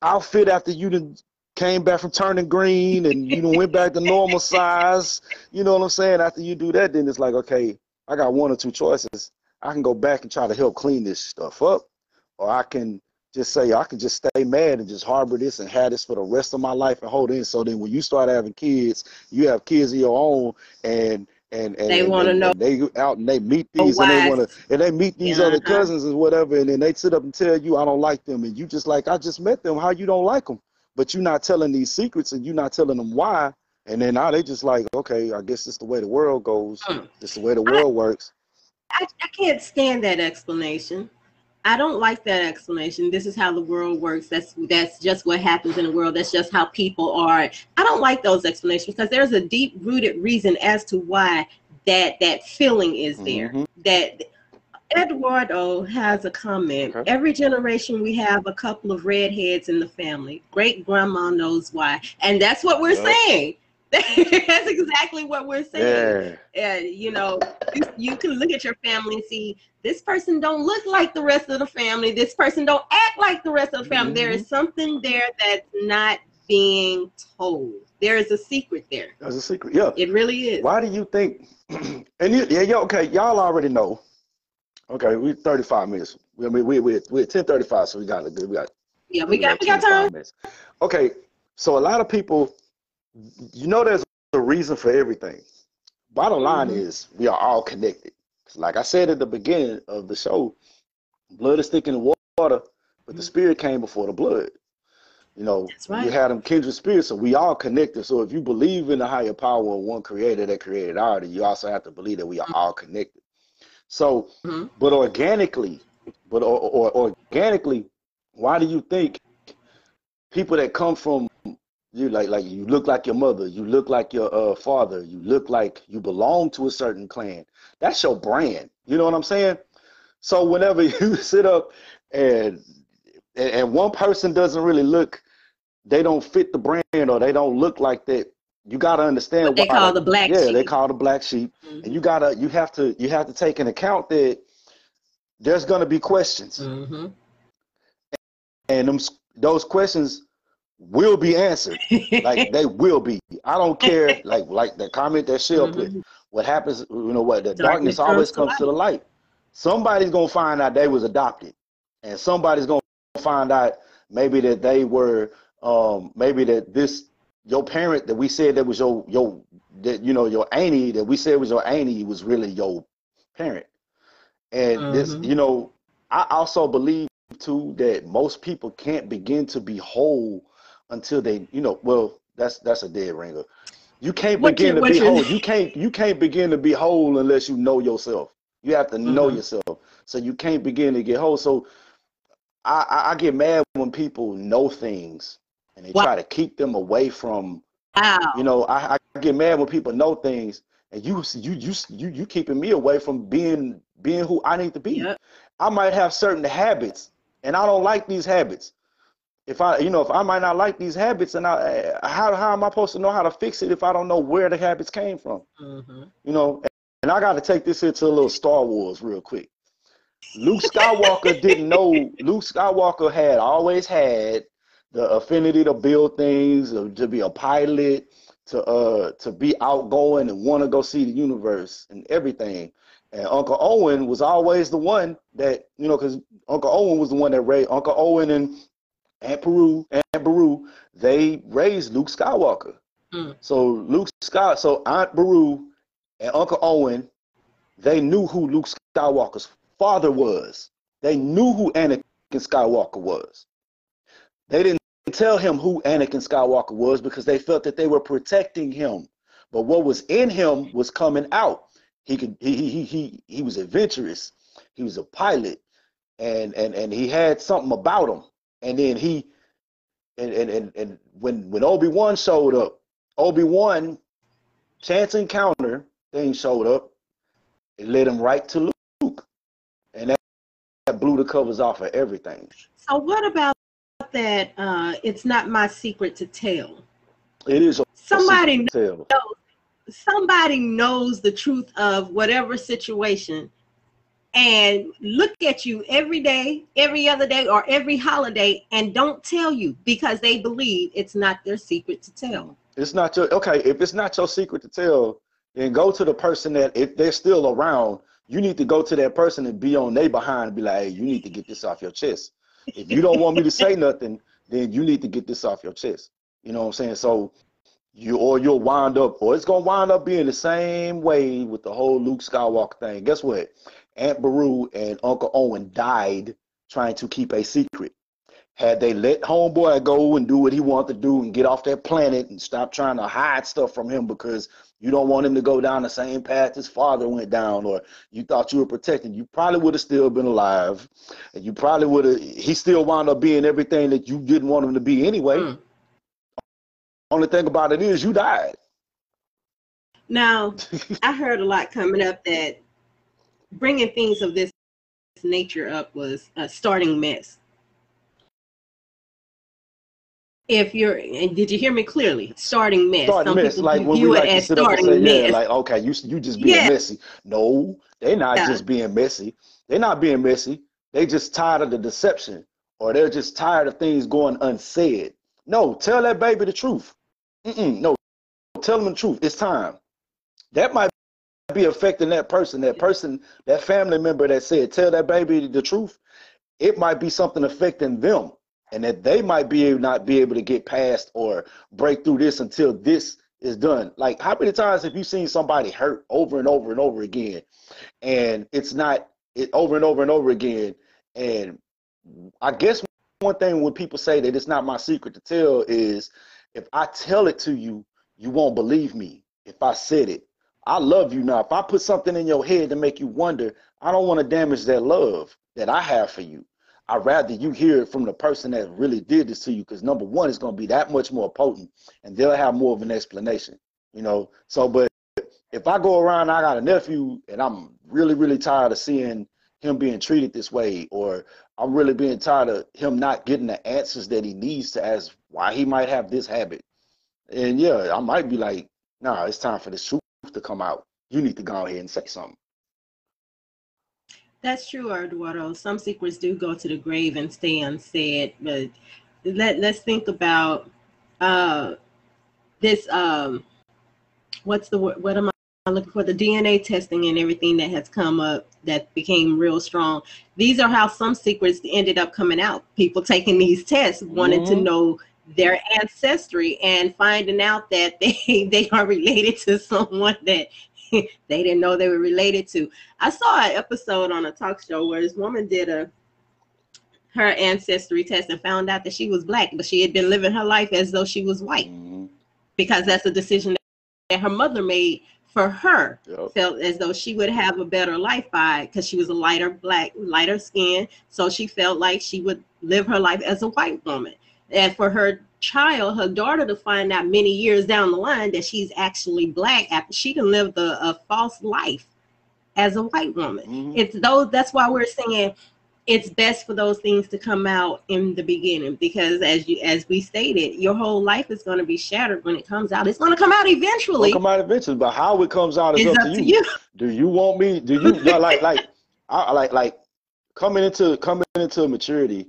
outfit after you done came back from turning green and you done went back to normal size. You know what I'm saying? After you do that, then it's like, okay, I got one or two choices. I can go back and try to help clean this stuff up, or I can just say I can just stay mad and just harbor this and have this for the rest of my life and hold in. So then when you start having kids, you have kids of your own and and and They wanna know they out and they meet these and they want to and they meet these Yeah, other uh-huh. cousins and whatever, and then they sit up and tell you I don't like them, and you just like I just met them. How you don't like them? But you're not telling these secrets, and you're not telling them why. And then now they just like, okay, I guess it's the way the world goes. Mm. It's the way the world works. I, I can't stand that explanation. I don't like that explanation. This is how the world works. That's that's just what happens in the world. That's just how people are. I don't like those explanations because there's a deep rooted reason as to why that that feeling is there. Mhm. That Eduardo has a comment. Okay. Every generation we have a couple of redheads in the family. Great grandma knows why. And that's what we're Yep. saying. That's exactly what we're saying Yeah. and you know you, you can look at your family and see this person don't look like the rest of the family this person don't act like the rest of the family There is mm-hmm. something there that's not being told there is a secret there There's a secret. Yeah. it really is Why do you think? and you, yeah, yeah, okay, y'all already know. Okay, we 35 minutes. We we we we we're 10:35, so we got we got yeah we got we got time minutes. Okay, so a lot of people, you know, there's a reason for everything. Bottom line Mhm. is we are all connected. Like I said at the beginning of the show, blood is thick in the water, but the Mhm. spirit came before the blood. You know, right. you had them kindred spirits, so we all connected. So if you believe in the higher power of one creator that created all, then you also have to believe that we are all connected. So, Mhm. but organically, but or, or organically, why do you think people that come from you like like you look like your mother, you look like your uh, father, you look like you belong to a certain clan? That's your brand. You know what I'm saying? So whenever you sit up and and, and one person doesn't really look, they don't fit the brand or they don't look like that. You got to understand what they why call the black yeah, sheep. they call the black sheep, Mhm. and you gotta you have to you have to take in account that there's gonna be questions, Mhm. and them those questions will be answered. Like they will be. I don't care. Like like the comment that Shell put. Mhm. What happens? You know what? The Darkness darkness, always comes to the light. Somebody's gonna find out they was adopted, and somebody's gonna find out maybe that they were um maybe that this your parent that we said that was your your that you know your auntie that we said was your auntie was really your parent. And this, Mhm. you know, I also believe too that most people can't begin to be whole until they, you know, well, that's that's a dead ringer. You can't What begin you- to be whole. You can't you can't begin to be whole unless you know yourself. You have to know Mhm. yourself. So you can't begin to get whole. So I, I, I get mad when people know things and they Wow. try to keep them away from Wow. you know, I, I get mad when people know things, and you you you you you keeping me away from being being who I need to be. Yep. I might have certain habits, and I don't like these habits. If I, you know, if I might not like these habits, and I, how how am I supposed to know how to fix it if I don't know where the habits came from? Mhm. You know, and I got to take this into a little Star Wars real quick. Luke Skywalker didn't know. Luke Skywalker had always had the affinity to build things, uh, to be a pilot, to uh to be outgoing and want to go see the universe and everything. And Uncle Owen was always the one that you know, because Uncle Owen was the one that raised Uncle Owen and Aunt Peru, Aunt Beru, they raised Luke Skywalker. Mm. So Luke Sky, so Aunt Beru and Uncle Owen, they knew who Luke Skywalker's father was. They knew who Anakin Skywalker was. They didn't tell him who Anakin Skywalker was because they felt that they were protecting him. But what was in him was coming out. He could he he he he, he was adventurous. He was a pilot and and and he had something about him. And then he and and and, and when when Obi-Wan showed up, Obi-Wan chance encounter thing showed up. It led him right to Luke. And that, that blew the covers off of everything. So what about that? Uh, it's not my secret to tell. It is Somebody, tell. somebody knows the truth of whatever situation, and look at you every day, every other day, or every holiday, and don't tell you because they believe it's not their secret to tell. It's not your okay. If it's not your secret to tell, then go to the person that if they're still around, you need to go to that person and be on their behind and be like, hey, you need to get this off your chest. If you don't want me to say nothing, then you need to get this off your chest. You know what I'm saying? So you or you'll wind up, or it's gonna wind up being the same way with the whole Luke Skywalker thing. Guess what? Aunt Beru and Uncle Owen died trying to keep a secret. Had they let homeboy go and do what he wanted to do and get off that planet and stop trying to hide stuff from him because you don't want him to go down the same path his father went down, or you thought you were protecting, you probably would have still been alive. And you probably would have he still wound up being everything that you didn't want him to be anyway. Mm. Only thing about it is you died. Now, I heard a lot coming up that bringing things of this nature up was a starting mess. If you're, and did you hear me clearly? Starting mess. Starting Some mess, people like when we view like it as sit up and starting say, yeah, like okay, you you just being Yeah. messy. No, they're not Yeah. just being messy. They're not being messy. They just tired of the deception, or they're just tired of things going unsaid. No, tell that baby the truth. Mm-mm, no, tell them the truth. It's time. That might be affecting that person. That person, that family member that said, tell that baby the truth. It might be something affecting them, and that they might be able, not be able to get past or break through this until this is done. Like, how many times have you seen somebody hurt over and over and over again, and it's not it over and over and over again? And I guess one thing when people say that it's not my secret to tell is if I tell it to you, you won't believe me if I said it. I love you now. If I put something in your head to make you wonder, I don't want to damage that love that I have for you. I'd rather you hear it from the person that really did this to you because number one, it's going to be that much more potent and they'll have more of an explanation, you know? So, but if I go around, I got a nephew and I'm really, really tired of seeing him being treated this way, or I'm really being tired of him not getting the answers that he needs to ask why he might have this habit. And yeah, I might be like, nah, it's time for this truth to come out. You need to go ahead and say something. That's true, Eduardo. Some secrets do go to the grave and stay unsaid. But let let's think about uh this um what's the what am I looking for? The DNA testing and everything that has come up that became real strong. These are how some secrets ended up coming out. People taking these tests wanted to Mhm. know their ancestry and finding out that they they are related to someone that they didn't know they were related to. I saw an episode on a talk show where this woman did a her ancestry test and found out that she was black, but she had been living her life as though she was white Mhm. because that's a decision that her mother made for her. Yep. Felt as though she would have a better life by because she was a lighter black, lighter skin, so she felt like she would live her life as a white woman. And for her child, her daughter, to find out many years down the line that she's actually black after she can live a, a false life as a white woman. Mhm. It's those. That's why we're saying it's best for those things to come out in the beginning because as you as we stated your whole life is going to be shattered when it comes out it's going to come out It'll eventually come out eventually, but how it comes out is it's up, to you. Do you want me? Do you like like I like like coming into coming into maturity,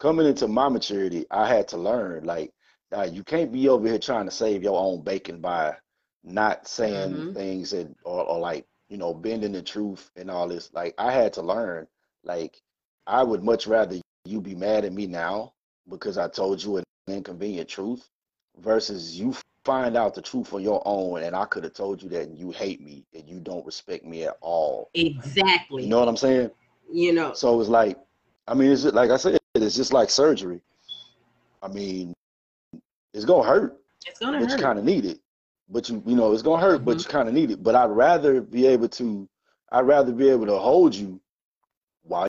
coming into my maturity, I had to learn like uh, you can't be over here trying to save your own bacon by not saying Mhm. things and or, or like you know bending the truth and all this. Like I had to learn. Like I would much rather you be mad at me now because I told you an inconvenient truth versus you find out the truth on your own and I could have told you that and you hate me and you don't respect me at all. exactly You know what I'm saying? you know So it's like, I mean, it's just, like I said, it's just like surgery. I mean, it's gonna hurt, it's going to but you kind of need it. But you, you know, it's gonna hurt, but Mhm. you kind of need it. But I'd rather be able to, I'd rather be able to hold you while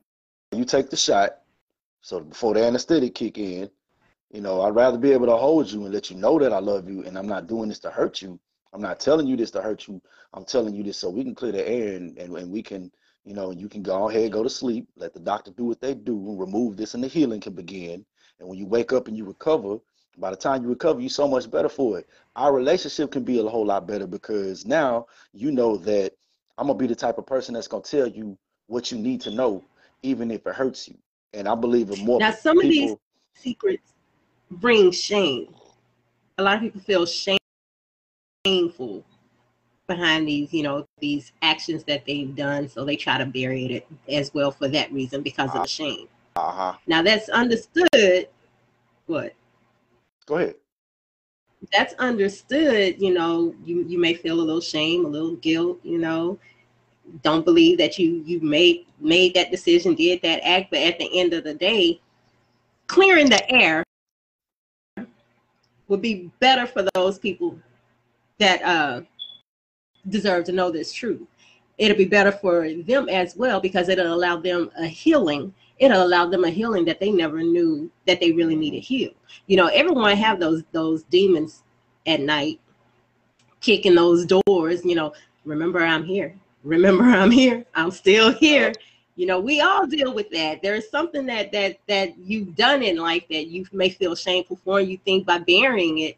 you take the shot. So before the anesthetic kick in, you know, I'd rather be able to hold you and let you know that I love you, and I'm not doing this to hurt you. I'm not telling you this to hurt you. I'm telling you this so we can clear the air and, and, and we can, you know, you can go ahead, go to sleep, let the doctor do what they do, remove this, and the healing can begin. And when you wake up and you recover, by the time you recover, you're so much better for it. Our relationship can be a whole lot better because now you know that I'm gonna be the type of person that's gonna tell you what you need to know, even if it hurts you. And I believe in more Now, some of these- secrets bring shame a lot of people feel shame, shameful behind these you know these actions that they've done so they try to bury it as well for that reason because of the shame Uh huh. now that's understood what Go ahead. that's understood you know you you may feel a little shame a little guilt you know don't believe that you you made made that decision did that act but at the end of the day clearing the air would be better for those people that uh deserve to know this truth. It'll be better for them as well because it'll allow them a healing. It'll allow them a healing that they never knew that they really needed healed. You know everyone have those those demons at night kicking those doors you know remember i'm here. Remember i'm here. I'm still here. You know we all deal with that. There's something that that that you've done in life that you may feel shameful for and you think by burying it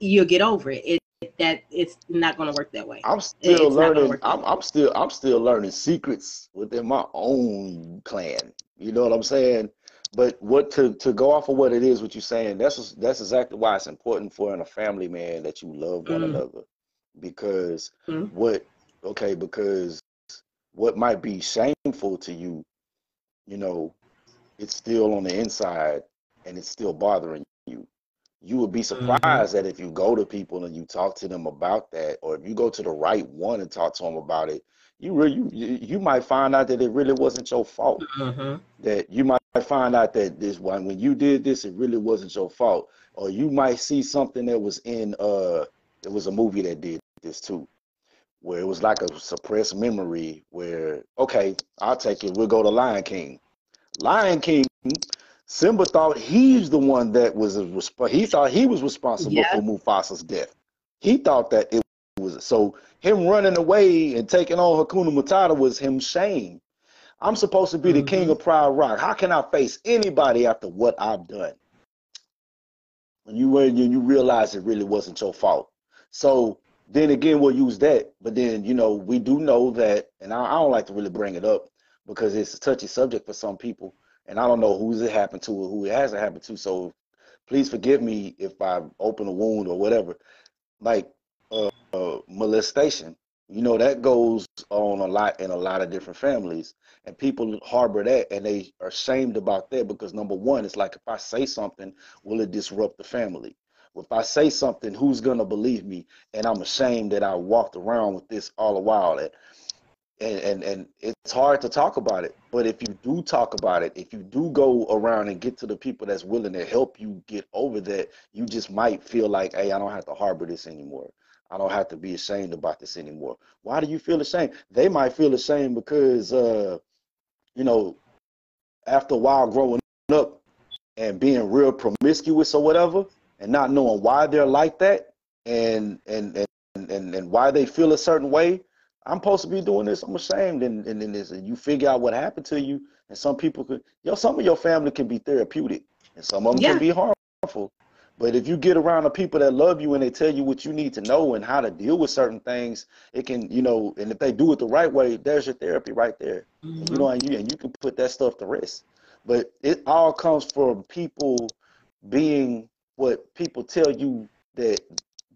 you'll get over it, it that it's not going to work that way I'm still gonna learning. I'm, I'm still I'm still learning secrets within my own clan. You know what I'm saying? But what to to go off of what it is, what you're saying, that's that's exactly why it's important for in a family, man, that you love one Mm. another. Because Mm. what okay, because what might be shameful to you, you know, it's still on the inside and it's still bothering you. Would be Mm-hmm. surprised that if you go to people and you talk to them about that, or if you go to the right one and talk to them about it, you really you, you might find out that it really wasn't your fault. Mhm. That you might find out that this one when you did this, it really wasn't your fault. Or you might see something that was in uh there was a movie that did this too, where it was like a suppressed memory where okay, I'll take it, we'll go to Lion King. Lion King, Simba thought he's the one that was he thought he was responsible Yeah. for Mufasa's death. He thought that it was so him running away and taking on Hakuna Matata was him shame. I'm supposed to be the king Mhm. of Pride Rock. How can I face anybody after what I've done? When you when you, you realize it really wasn't your fault. So then again, we'll use that. But then you know we do know that, and I, I don't like to really bring it up because it's a touchy subject for some people, and I don't know who's it happened to or who it hasn't happened to. So please forgive me if I open a wound or whatever. Like uh, uh, molestation, You know, that goes on a lot in a lot of different families. And people harbor that and they are ashamed about that because number one, it's like if I say something, will it disrupt the family? If I say something, who's gonna believe me? And I'm ashamed that I walked around with this all the while. That and, and and it's hard to talk about it. But if you do talk about it, if you do go around and get to the people that's willing to help you get over that, you just might feel like, hey, I don't have to harbor this anymore. I don't have to be ashamed about this anymore. Why do you feel ashamed? They might feel ashamed because uh, you know, after a while growing up and being real promiscuous or whatever, and not knowing why they're like that and and and and, and why they feel a certain way I'm supposed to be doing this. I'm ashamed, and and then this, and you figure out what happened to you. And some people could, yo, some of your family can be therapeutic, and some of them Yeah. can be harmful. But if you get around the people that love you and they tell you what you need to know and how to deal with certain things, it can, you know, and if they do it the right way, there's your therapy right there. And you mm-hmm. know, and you and you can put that stuff to rest. But it all comes from people being what people tell you that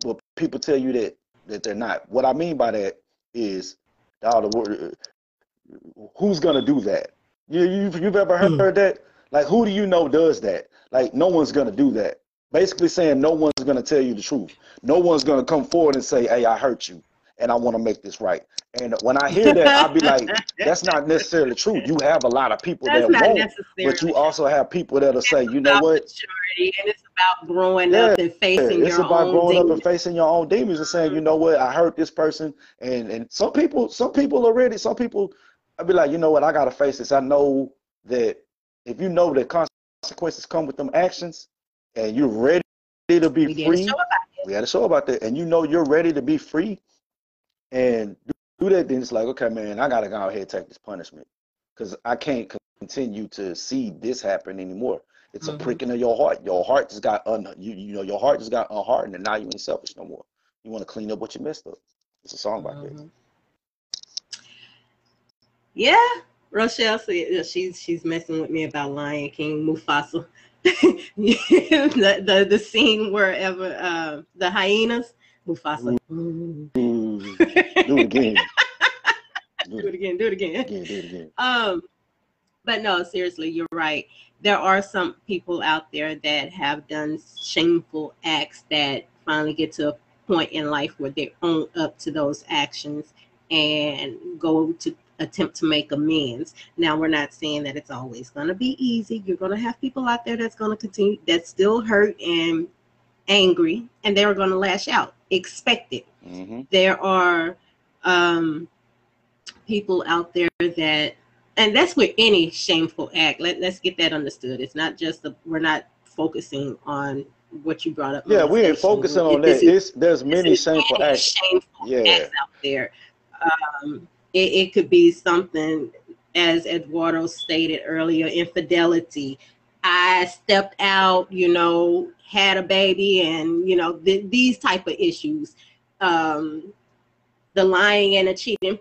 what people tell you that that they're not. What I mean by that is all the word who's gonna do that? You you've, you've ever heard Hmm. that? Like who do you know does that? Like no one's gonna do that. Basically saying no one's gonna tell you the truth. No one's gonna come forward and say, "Hey, I hurt you, and I want to make this right." And when I hear that, I'll be like, "That's not necessarily true." You have a lot of people That's that won't, but you also have people that'll say, "You know what? Maturity, and it's about growing up and facing it's your about own growing up demons. and facing your own demons and saying, you know what, I hurt this person, and and some people, some people are ready. Some people, I'll be like, you know what, I gotta face this. I know that if you know that consequences come with them actions, and you're ready to be We free, show about it. we had a show about that, and you know you're ready to be free, and do that, then it's like, okay, man, I gotta go ahead and take this punishment, because I can't continue to see this happen anymore. It's Mhm. a pricking of your heart. Your heart just got un, you, you know, your heart just got unhardened, and now you ain't selfish no more. You want to clean up what you messed up. It's a song about that. Yeah, Rochelle said she's she's messing with me about Lion King Mufasa. the, the the scene wherever uh, the hyenas Mufasa. Do it again. Do it again. Do it again. again. Do it again. Um, but no, seriously, you're right. There are some people out there that have done shameful acts that finally get to a point in life where they own up to those actions and go to attempt to make amends. Now, we're not saying that it's always going to be easy. You're going to have people out there that's going to continue, that's still hurt and angry, and they're going to lash out. Expect it hmm there are um, people out there that, and that's with any shameful act. Let, let's get that understood. It's not just the, we're not focusing on what you brought up. Yeah, we ain't focusing on that This that. is- It's there's this many is shameful any acts. shameful Yeah. acts out there. Um, it, it could be something, as Eduardo stated earlier, infidelity. I stepped out, you know, had a baby, and you know th- these type of issues. Um, the lying and the cheating.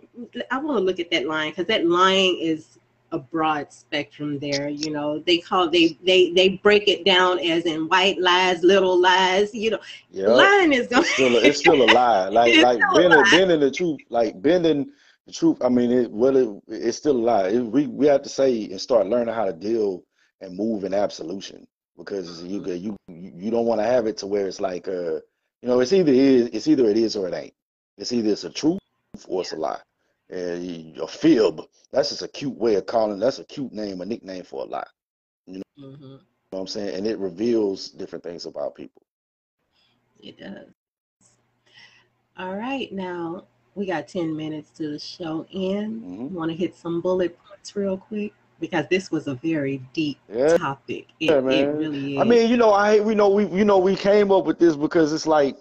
I want to look at that lying because that lying is a broad spectrum there. You know, they call they they they break it down as in white lies, little lies. You know, Yeah. lying is going it's still a, it's still a lie. Like like bending bending the truth, like bending the truth. I mean, it well, it, it's still a lie. It, we we have to say and start learning how to deal and move in absolution because you get- you you don't want to have it to where it's like uh you know it's either is it's either it is or it ain't. It's either it's a truth or it's a lie. And you- a fib. That's just a cute way of calling. That's a cute name, a nickname for a lie. Mhm. You know what I'm saying? And it reveals different things about people. It does. All right, now we got 10 minutes to the show end. Mhm. Want to hit some bullet points real quick because this was a very deep Yeah. topic. It, Yeah, it man. really is. I mean, you know, I we know we you know we came up with this because it's like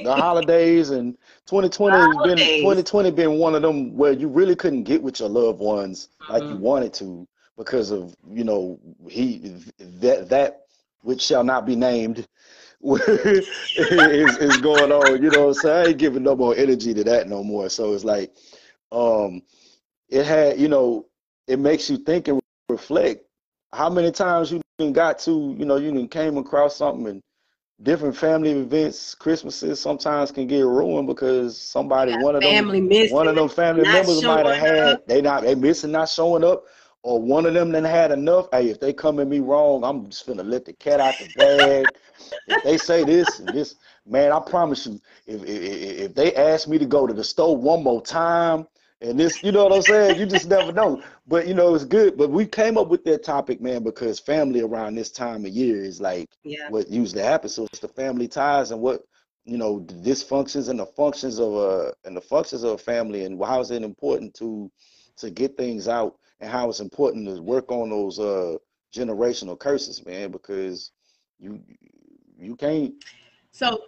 the holidays and 2020 has been Holidays. 2020 been one of them where you really couldn't get with your loved ones like you Mhm. wanted to because of you know he that that which shall not be named is, is going on. You know, so I ain't giving no more energy to that no more. So it's like, um, it had you know, it makes you think and reflect how many times you done got to, you know, you came across something and different family events, Christmases sometimes can get ruined because somebody, Yeah, one of them, family one of them family members might have had up. they not they missing not showing up, or one of them then had enough. Hey, if they come at me wrong, I'm just gonna let the cat out the bag. if they say this and this, man, I promise you, if, if if if they ask me to go to the store one more time and this, you know what I'm saying? You just never know. But you know, it's good. But we came up with that topic, man, because family around this time of year is like Yeah. what usually happens. So it's the family ties and what you know the dysfunctions and the functions of a and the functions of a family and how is it important to to get things out and how it's important to work on those uh generational curses, man, because you you can't So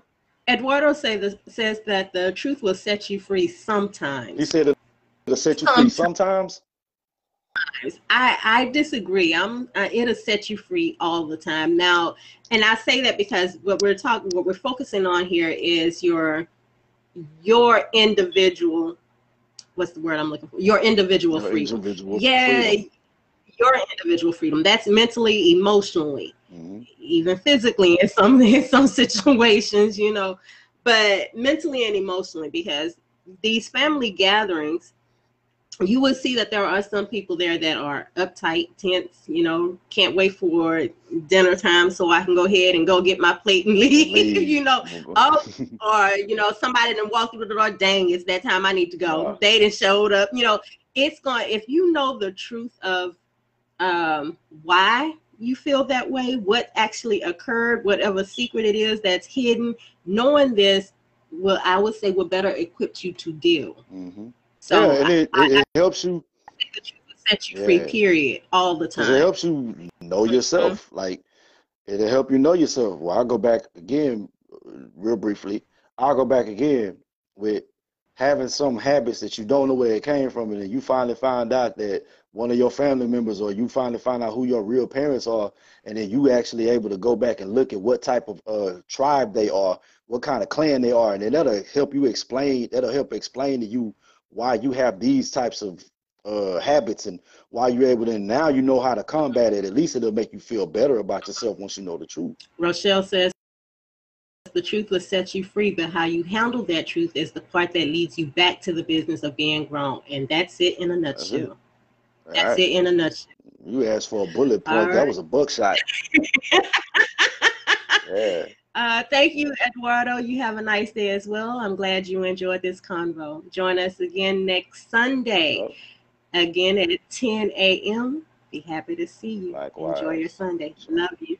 Eduardo say says that the truth will set you free sometimes. he said it'll set you free sometimes. I I disagree. I'm uh, it'll set you free all the time. Now, and I say that because what we're talking, what we're focusing on here is your your individual. What's the word I'm looking for? Your individual Your freedom. individual Yeah, freedom. your individual freedom. That's mentally, emotionally. Mhm. even physically in some in some situations, you know, but mentally and emotionally because these family gatherings, you will see that there are some people there that are uptight, tense, you know, can't wait for dinner time so I can go ahead and go get my plate and leave, Leave. you know, oh, or you know, somebody done walked through the door, dang, it's that time I need to go. Wow. They didn't showed up, you know, it's going if you know the truth of um why you feel that way, what actually occurred, whatever secret it is that's hidden, knowing this will I would say will better equip you to deal. Mhm. So yeah, and it, I, it, it helps you I truth will set you free, Yeah. period, all the time. it helps you know yourself. Like it'll help you know yourself. Well, I'll go back again, uh, real briefly. I'll go back again with having some habits that you don't know where it came from, and then you finally find out that one of your family members, or you finally find out who your real parents are, and then you actually able to go back and look at what type of uh tribe they are, what kind of clan they are, and then that'll help you explain. That'll help explain to you why you have these types of uh habits and why you're able to now you know how to combat it. At least it'll make you feel better about yourself once you know the truth. Rochelle says the truth will set you free, but how you handle that truth is the part that leads you back to the business of being grown. And that's it in a That's it. nutshell. That's right. it in a nutshell. You asked for a bullet point. That was a buckshot. Yeah. Uh, thank you, Eduardo. You have a nice day as well. I'm glad you enjoyed this convo. Join us again next Sunday, again at 10 a.m. Be happy to see you. Enjoy your Sunday. Love you.